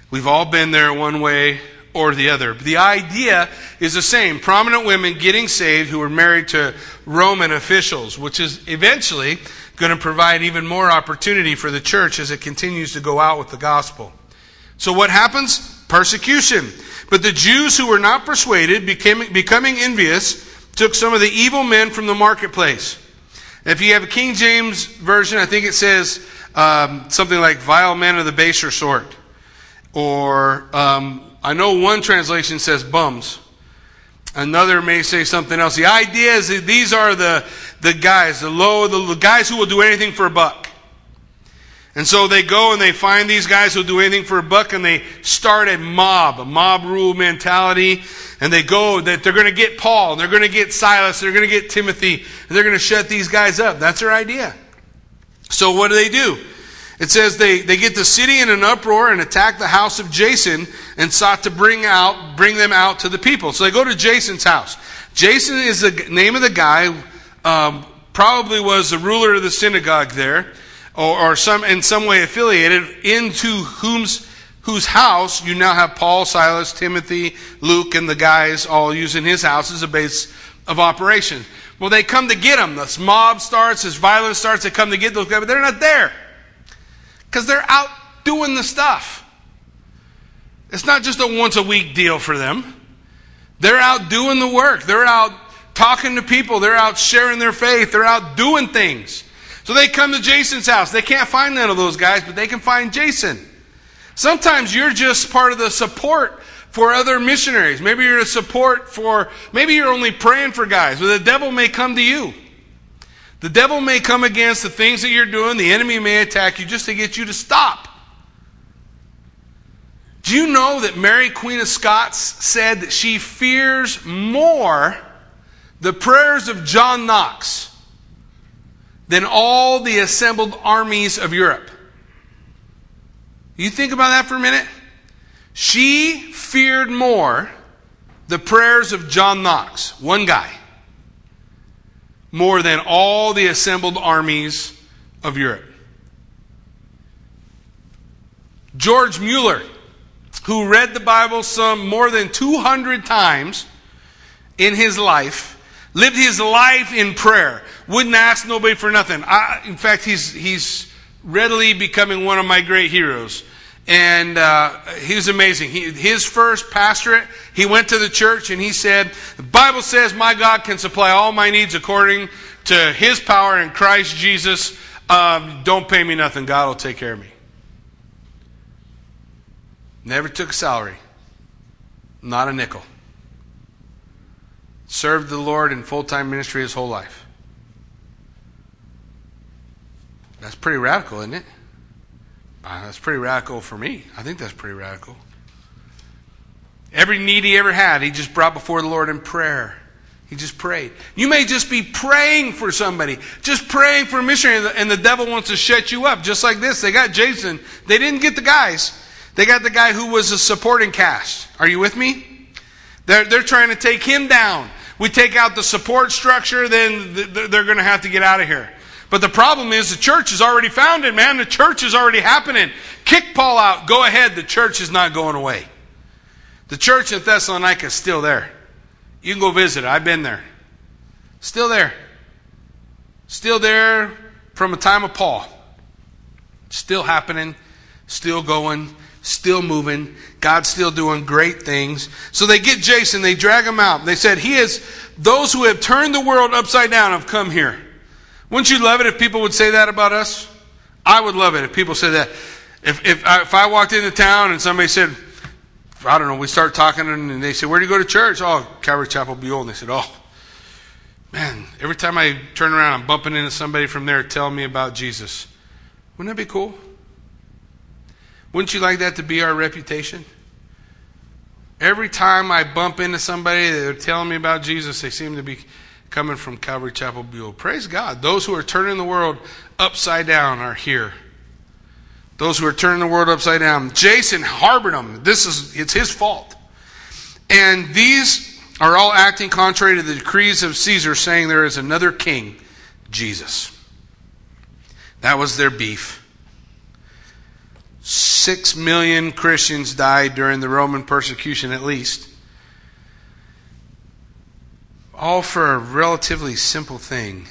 A: We've all been there one way or the other. The idea is the same. Prominent women getting saved who were married to Roman officials, which is eventually going to provide even more opportunity for the church as it continues to go out with the gospel. So what happens? Persecution. But the Jews who were not persuaded, became, becoming envious, took some of the evil men from the marketplace. If you have a King James version, I think it says um, something like vile men of the baser sort. Or um, I know one translation says bums. Another may say something else. The idea is that these are the, the guys, the low, the, guys who will do anything for a buck. And so they go and they find these guys who'll do anything for a buck and they start a mob, a mob rule mentality. And they go that they're going to get Paul, and they're going to get Silas, they're going to get Timothy, and they're going to shut these guys up. That's their idea. So what do they do? It says they, they get the city in an uproar and attack the house of Jason and sought to bring out, bring them out to the people. So they go to Jason's house. Jason is the name of the guy, um, probably was the ruler of the synagogue there or, or some in some way affiliated into whom's whose house you now have Paul, Silas, Timothy, Luke, and the guys all using his house as a base of operation. Well, they come to get them. This mob starts, this violence starts. They come to get those guys, but they're not there because they're out doing the stuff. It's not just a once a week deal for them. They're out doing the work. They're out talking to people. They're out sharing their faith. They're out doing things. So they come to Jason's house. They can't find none of those guys, but they can find Jason. Sometimes you're just part of the support for other missionaries. Maybe you're a support for, maybe you're only praying for guys, but the devil may come to you. The devil may come against the things that you're doing. The enemy may attack you just to get you to stop. Do you know that Mary, Queen of Scots, said that she fears more the prayers of John Knox than all the assembled armies of Europe. You think about that for a minute? She feared more the prayers of John Knox, one guy, more than all the assembled armies of Europe. George Mueller, who read the Bible some more than 200 times in his life, lived his life in prayer. Wouldn't ask nobody for nothing. I, in fact, he's, he's readily becoming one of my great heroes. And uh, he was amazing. He, his first pastorate, he went to the church and he said, The Bible says my God can supply all my needs according to his power in Christ Jesus. Um, don't pay me nothing. God will take care of me. Never took a salary, not a nickel. Served the Lord in full time ministry his whole life. That's pretty radical, isn't it? Uh, that's pretty radical for me. I think that's pretty radical. Every need he ever had, he just brought before the Lord in prayer. He just prayed. You may just be praying for somebody, just praying for a missionary, and the devil wants to shut you up, just like this. They got Jason. They didn't get the guys. They got the guy who was a supporting cast. Are you with me? They're, they're trying to take him down. We take out the support structure, then they're going to have to get out of here. But the problem is the church is already founded, man. The church is already happening. Kick Paul out. Go ahead. The church is not going away. The church in Thessalonica is still there. You can go visit it. I've been there. Still there. Still there from the time of Paul. Still happening, still going, still moving. God's still doing great things. So they get Jason, they drag him out. They said, He is, those who have turned the world upside down have come here. Wouldn't you love it if people would say that about us? I would love it if people said that. If, if, I, if I walked into town and somebody said, I don't know, we start talking and they said, Where do you go to church? Oh, Calvary Chapel Buell. And they said, Oh, man, every time I turn around, I'm bumping into somebody from there telling me about Jesus. Wouldn't that be cool? Wouldn't you like that to be our reputation? Every time I bump into somebody they're telling me about Jesus, they seem to be coming from Calvary Chapel Buell. Praise God. Those who are turning the world upside down are here. Those who are turning the world upside down. Jason harbored them. This is it's his fault. And these are all acting contrary to the decrees of Caesar, saying there is another king, Jesus. That was their beef. Six million Christians died during the Roman persecution, at least. All for a relatively simple thing.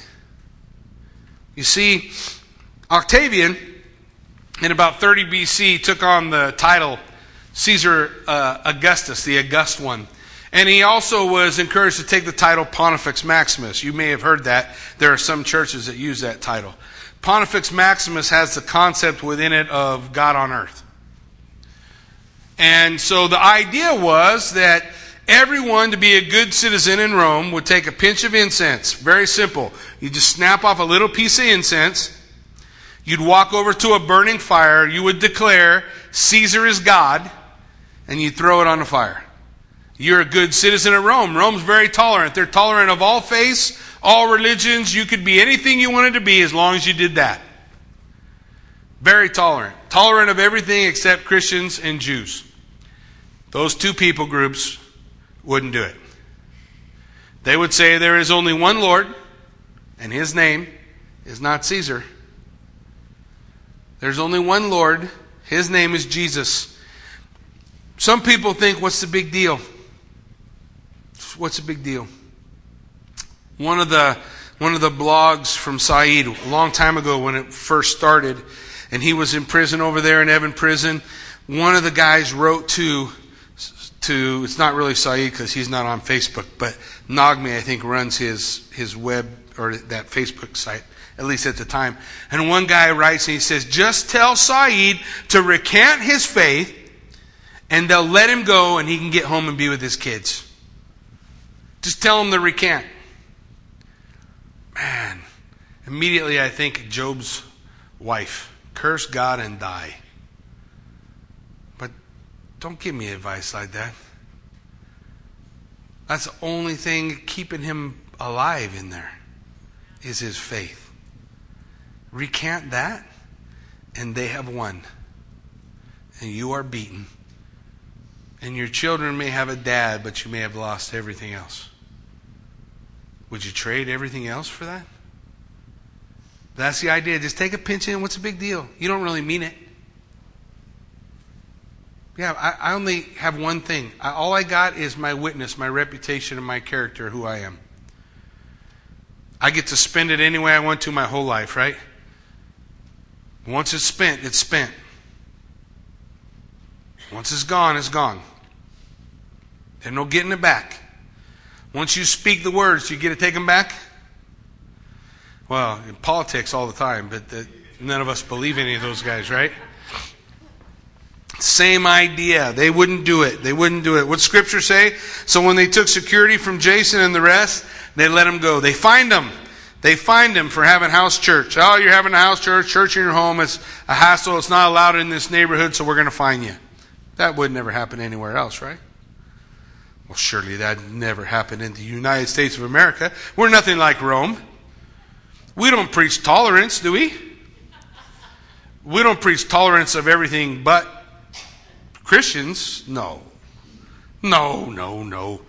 A: You see, Octavian, in about 30 BC, took on the title Caesar uh, Augustus, the August one. And he also was encouraged to take the title Pontifex Maximus. You may have heard that. There are some churches that use that title. Pontifex Maximus has the concept within it of God on earth. And so the idea was that everyone to be a good citizen in Rome would take a pinch of incense. Very simple. You just snap off a little piece of incense. You'd walk over to a burning fire. You would declare, Caesar is God, and you'd throw it on the fire. You're a good citizen of Rome. Rome's very tolerant. They're tolerant of all faiths, all religions. You could be anything you wanted to be as long as you did that. Very tolerant. Tolerant of everything except Christians and Jews. Those two people groups wouldn't do it. They would say there is only one Lord, and his name is not Caesar. There's only one Lord, his name is Jesus. Some people think, what's the big deal? what's the big deal? One of the one of the blogs from Saeed a long time ago when it first started, and he was in prison over there in Evin Prison. One of the guys wrote to to it's not really Saeed because he's not on Facebook, but Naghmeh I think runs his his web or that Facebook site at least at the time. And one guy writes and he says, "Just tell Saeed to recant his faith, and they'll let him go, and he can get home and be with his kids." Just tell him to recant. Man, immediately I think Job's wife. Curse God and die. But don't give me advice like that. That's the only thing keeping him alive in there is his faith. Recant that, and they have won. And you are beaten. And your children may have a dad, but you may have lost everything else. Would you trade everything else for that? That's the idea. Just take a pinch in. What's the big deal? You don't really mean it. Yeah, I, I only have one thing. I, all I got is my witness, my reputation, and my character, who I am. I get to spend it any way I want to my whole life, right? Once it's spent, it's spent. Once it's gone, it's gone. There's no getting it back. Once you speak the words, you get to take them back? Well, in politics all the time, but the, none of us believe any of those guys, right? Same idea. They wouldn't do it. They wouldn't do it. What scripture say? So when they took security from Jason and the rest, they let him go. They fined him. They fined him for having house church. Oh, you're having a house church, church in your home. It's a hassle. It's not allowed in this neighborhood, so we're going to fine you. That would never happen anywhere else, right? Well, surely that never happened in the United States of America. We're nothing like Rome. We don't preach tolerance, do we? We don't preach tolerance of everything but Christians. No. No, no, no.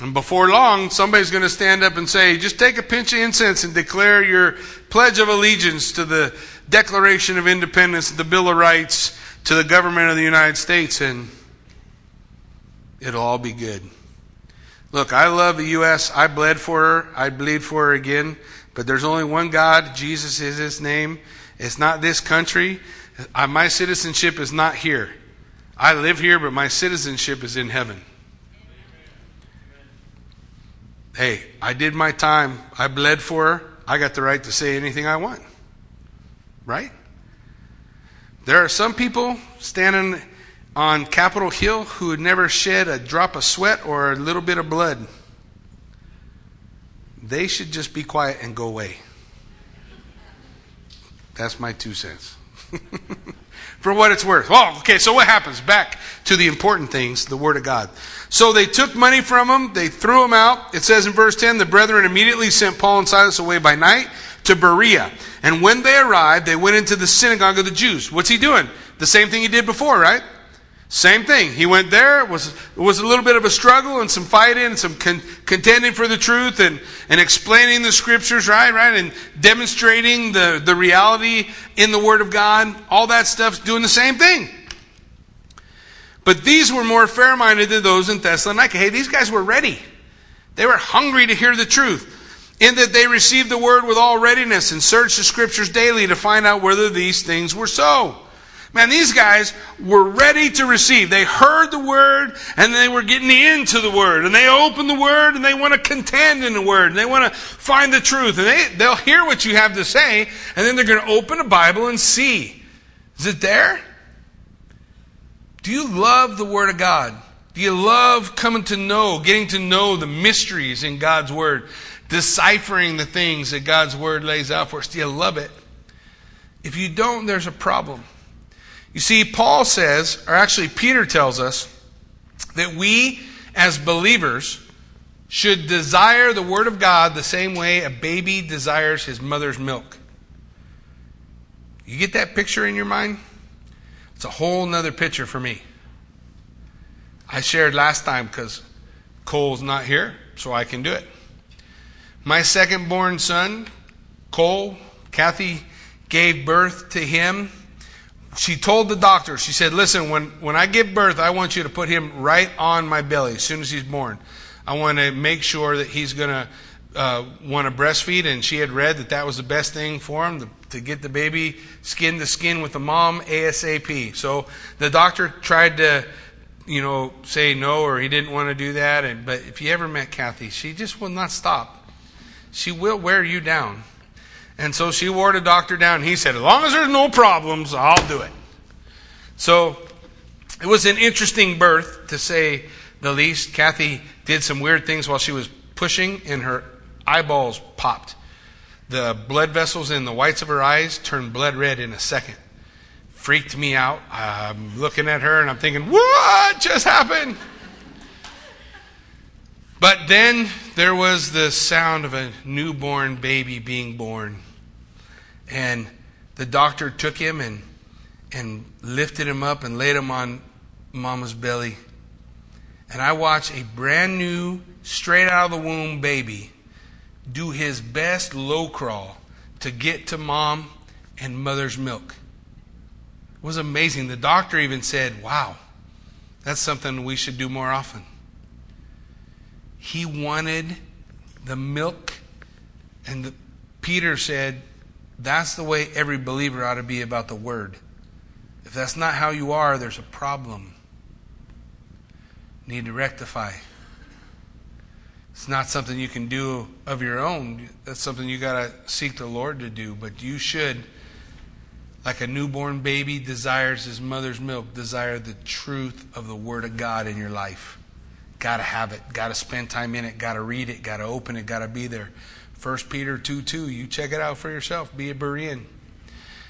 A: And before long, somebody's going to stand up and say, just take a pinch of incense and declare your pledge of allegiance to the Declaration of Independence, the Bill of Rights, to the government of the United States, and It'll all be good. Look, I love the U.S. I bled for her. I bleed for her again. But there's only one God. Jesus is his name. It's not this country. I, my citizenship is not here. I live here, but my citizenship is in heaven. Hey, I did my time. I bled for her. I got the right to say anything I want. Right? There are some people standing on Capitol Hill who had never shed a drop of sweat or a little bit of blood. They should just be quiet and go away. That's my two cents. For what it's worth. Oh, okay, so what happens? Back to the important things, the Word of God. So they took money from him, they threw him out. It says in verse 10 the brethren immediately sent Paul and Silas away by night to Berea. And when they arrived, they went into the synagogue of the Jews. What's he doing? The same thing he did before, right? Same thing. He went there. It was, it was a little bit of a struggle and some fighting and some con- contending for the truth and, and explaining the scriptures, right? Right? And demonstrating the, the reality in the Word of God. All that stuff's doing the same thing. But these were more fair minded than those in Thessalonica. Hey, these guys were ready. They were hungry to hear the truth. In that they received the word with all readiness and searched the scriptures daily to find out whether these things were so. Man, these guys were ready to receive. They heard the word and they were getting into the word. And they open the word and they want to contend in the word. And they want to find the truth. And they, they'll hear what you have to say and then they're going to open the Bible and see. Is it there? Do you love the word of God? Do you love coming to know, getting to know the mysteries in God's word, deciphering the things that God's word lays out for us? Do you love it? If you don't, there's a problem. You see, Paul says, or actually Peter tells us, that we as believers should desire the Word of God the same way a baby desires his mother's milk. You get that picture in your mind? It's a whole nother picture for me. I shared last time because Cole's not here, so I can do it. My second born son, Cole, Kathy gave birth to him she told the doctor, she said, Listen, when, when I give birth, I want you to put him right on my belly as soon as he's born. I want to make sure that he's going to uh, want to breastfeed. And she had read that that was the best thing for him to, to get the baby skin to skin with the mom ASAP. So the doctor tried to, you know, say no or he didn't want to do that. And, but if you ever met Kathy, she just will not stop. She will wear you down. And so she wore the doctor down. He said, As long as there's no problems, I'll do it. So it was an interesting birth, to say the least. Kathy did some weird things while she was pushing, and her eyeballs popped. The blood vessels in the whites of her eyes turned blood red in a second. Freaked me out. I'm looking at her and I'm thinking, what just happened? But then there was the sound of a newborn baby being born. And the doctor took him and, and lifted him up and laid him on mama's belly. And I watched a brand new, straight out of the womb baby do his best low crawl to get to mom and mother's milk. It was amazing. The doctor even said, Wow, that's something we should do more often. He wanted the milk, and the, Peter said, that's the way every believer ought to be about the Word. If that's not how you are, there's a problem. Need to rectify. It's not something you can do of your own. That's something you got to seek the Lord to do. But you should, like a newborn baby desires his mother's milk, desire the truth of the Word of God in your life. Got to have it. Got to spend time in it. Got to read it. Got to open it. Got to be there. 1 Peter 2 2. You check it out for yourself. Be a Berean.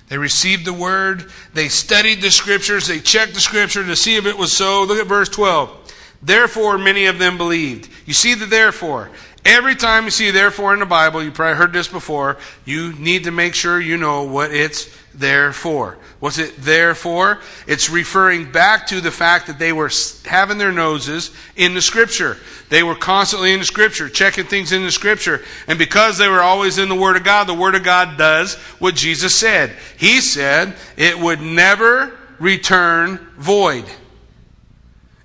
A: They received the word. They studied the scriptures. They checked the scripture to see if it was so. Look at verse 12. Therefore, many of them believed. You see the therefore. Every time you see therefore in the Bible, you probably heard this before, you need to make sure you know what it's there for. What's it therefore? It's referring back to the fact that they were having their noses in the Scripture. They were constantly in the Scripture, checking things in the Scripture. And because they were always in the Word of God, the Word of God does what Jesus said. He said it would never return void.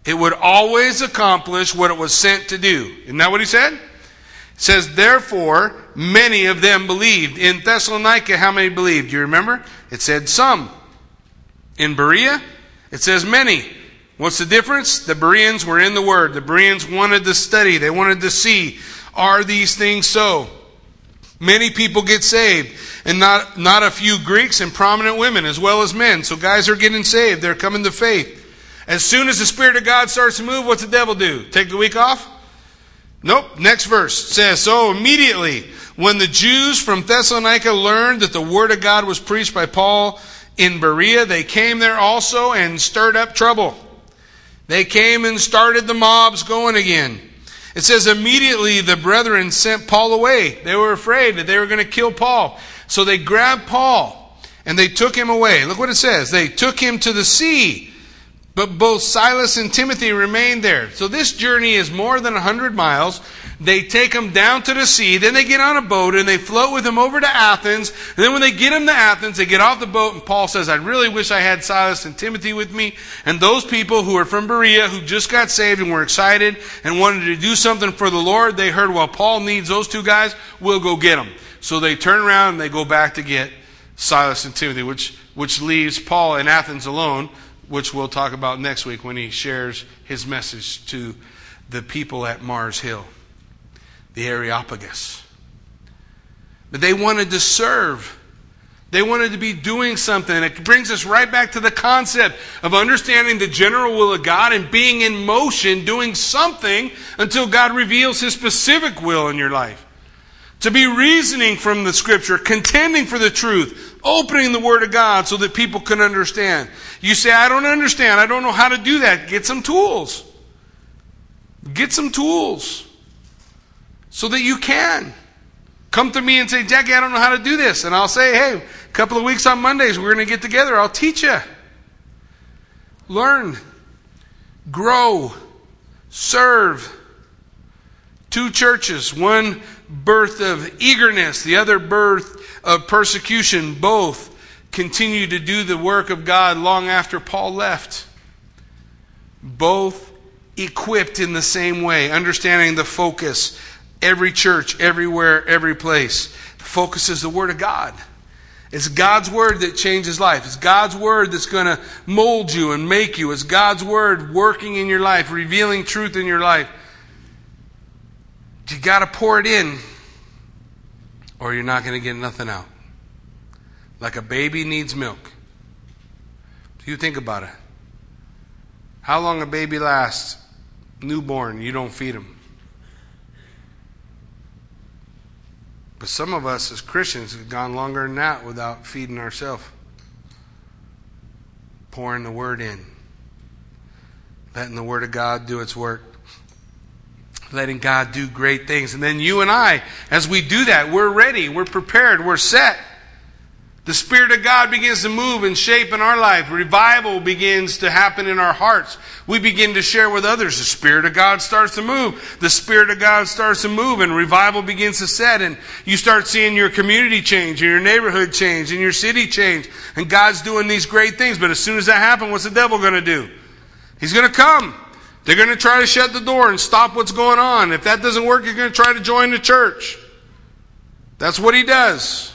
A: It would always accomplish what it was sent to do. Isn't that what he said? Says, therefore, many of them believed. In Thessalonica, how many believed? Do you remember? It said some. In Berea, it says many. What's the difference? The Bereans were in the Word. The Bereans wanted to study. They wanted to see, are these things so? Many people get saved, and not, not a few Greeks and prominent women as well as men. So guys are getting saved. They're coming to faith. As soon as the Spirit of God starts to move, what's the devil do? Take the week off? Nope. Next verse says, So immediately, when the Jews from Thessalonica learned that the word of God was preached by Paul in Berea, they came there also and stirred up trouble. They came and started the mobs going again. It says, immediately the brethren sent Paul away. They were afraid that they were going to kill Paul. So they grabbed Paul and they took him away. Look what it says. They took him to the sea but both Silas and Timothy remained there. So this journey is more than 100 miles. They take them down to the sea, then they get on a boat and they float with them over to Athens. And then when they get them to Athens, they get off the boat and Paul says, I really wish I had Silas and Timothy with me. And those people who are from Berea, who just got saved and were excited and wanted to do something for the Lord, they heard, well, Paul needs those two guys, we'll go get them. So they turn around and they go back to get Silas and Timothy, which, which leaves Paul in Athens alone which we'll talk about next week when he shares his message to the people at Mars Hill, the Areopagus. But they wanted to serve. They wanted to be doing something. It brings us right back to the concept of understanding the general will of God and being in motion, doing something until God reveals his specific will in your life. To be reasoning from the scripture, contending for the truth, opening the word of God so that people can understand. You say, I don't understand. I don't know how to do that. Get some tools. Get some tools so that you can. Come to me and say, Jackie, I don't know how to do this. And I'll say, hey, a couple of weeks on Mondays, we're going to get together. I'll teach you. Learn. Grow. Serve. Two churches, one birth of eagerness, the other birth of persecution, both continue to do the work of God long after Paul left. Both equipped in the same way, understanding the focus. Every church, everywhere, every place. The focus is the Word of God. It's God's Word that changes life. It's God's Word that's going to mold you and make you. It's God's Word working in your life, revealing truth in your life. You got to pour it in or you're not going to get nothing out. Like a baby needs milk. Do you think about it? How long a baby lasts? Newborn, you don't feed him. But some of us as Christians have gone longer than that without feeding ourselves. Pouring the Word in. Letting the Word of God do its work letting God do great things. And then you and I, as we do that, we're ready, we're prepared, we're set. The Spirit of God begins to move and shape in our life. Revival begins to happen in our hearts. We begin to share with others. The Spirit of God starts to move. The Spirit of God starts to move and revival begins to set and you start seeing your community change and your neighborhood change and your city change. And God's doing these great things. But as soon as that happens, what's the devil going to do? He's going to come. They're going to try to shut the door and stop what's going on. If that doesn't work, you're going to try to join the church. That's what he does.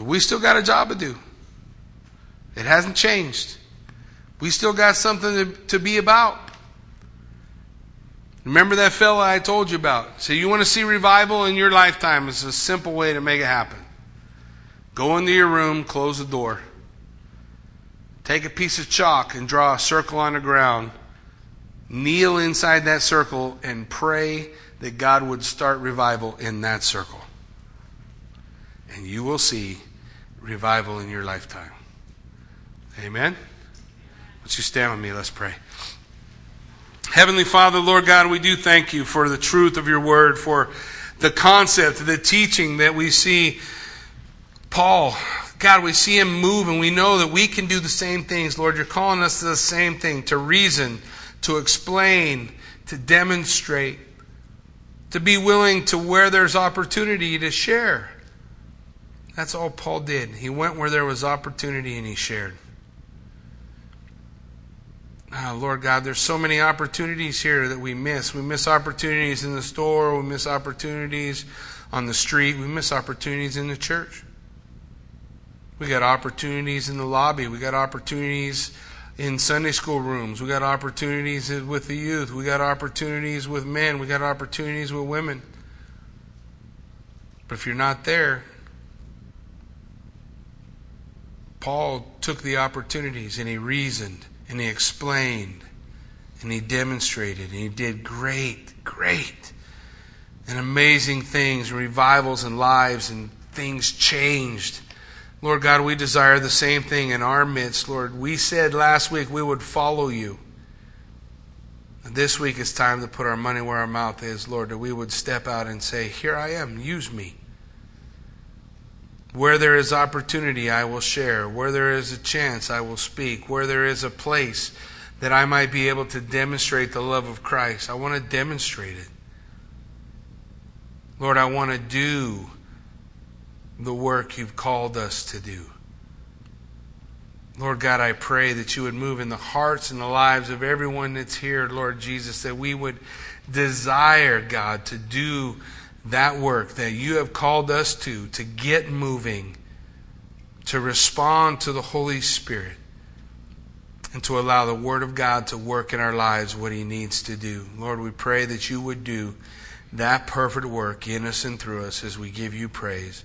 A: We still got a job to do. It hasn't changed. We still got something to, to be about. Remember that fella I told you about? So you want to see revival in your lifetime? It's a simple way to make it happen. Go into your room, close the door. Take a piece of chalk and draw a circle on the ground. Kneel inside that circle and pray that God would start revival in that circle. And you will see revival in your lifetime. Amen? Would you stand with me? Let's pray. Heavenly Father, Lord God, we do thank you for the truth of your word, for the concept, the teaching that we see Paul God, we see him move and we know that we can do the same things. Lord, you're calling us to the same thing to reason, to explain, to demonstrate, to be willing to where there's opportunity to share. That's all Paul did. He went where there was opportunity and he shared. Uh, Lord God, there's so many opportunities here that we miss. We miss opportunities in the store, we miss opportunities on the street, we miss opportunities in the church. We got opportunities in the lobby, we got opportunities in Sunday school rooms, we got opportunities with the youth, we got opportunities with men, we got opportunities with women. But if you're not there, Paul took the opportunities and he reasoned and he explained and he demonstrated and he did great, great and amazing things, revivals and lives and things changed. Lord God, we desire the same thing in our midst, Lord. We said last week we would follow you. This week it's time to put our money where our mouth is, Lord, that we would step out and say, Here I am, use me. Where there is opportunity, I will share. Where there is a chance, I will speak. Where there is a place that I might be able to demonstrate the love of Christ, I want to demonstrate it. Lord, I want to do the work you've called us to do. Lord God, I pray that you would move in the hearts and the lives of everyone that's here, Lord Jesus, that we would desire, God, to do that work that you have called us to, to get moving, to respond to the Holy Spirit, and to allow the Word of God to work in our lives what He needs to do. Lord, we pray that you would do that perfect work in us and through us as we give you praise.